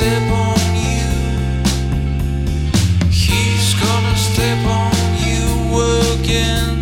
step on you again.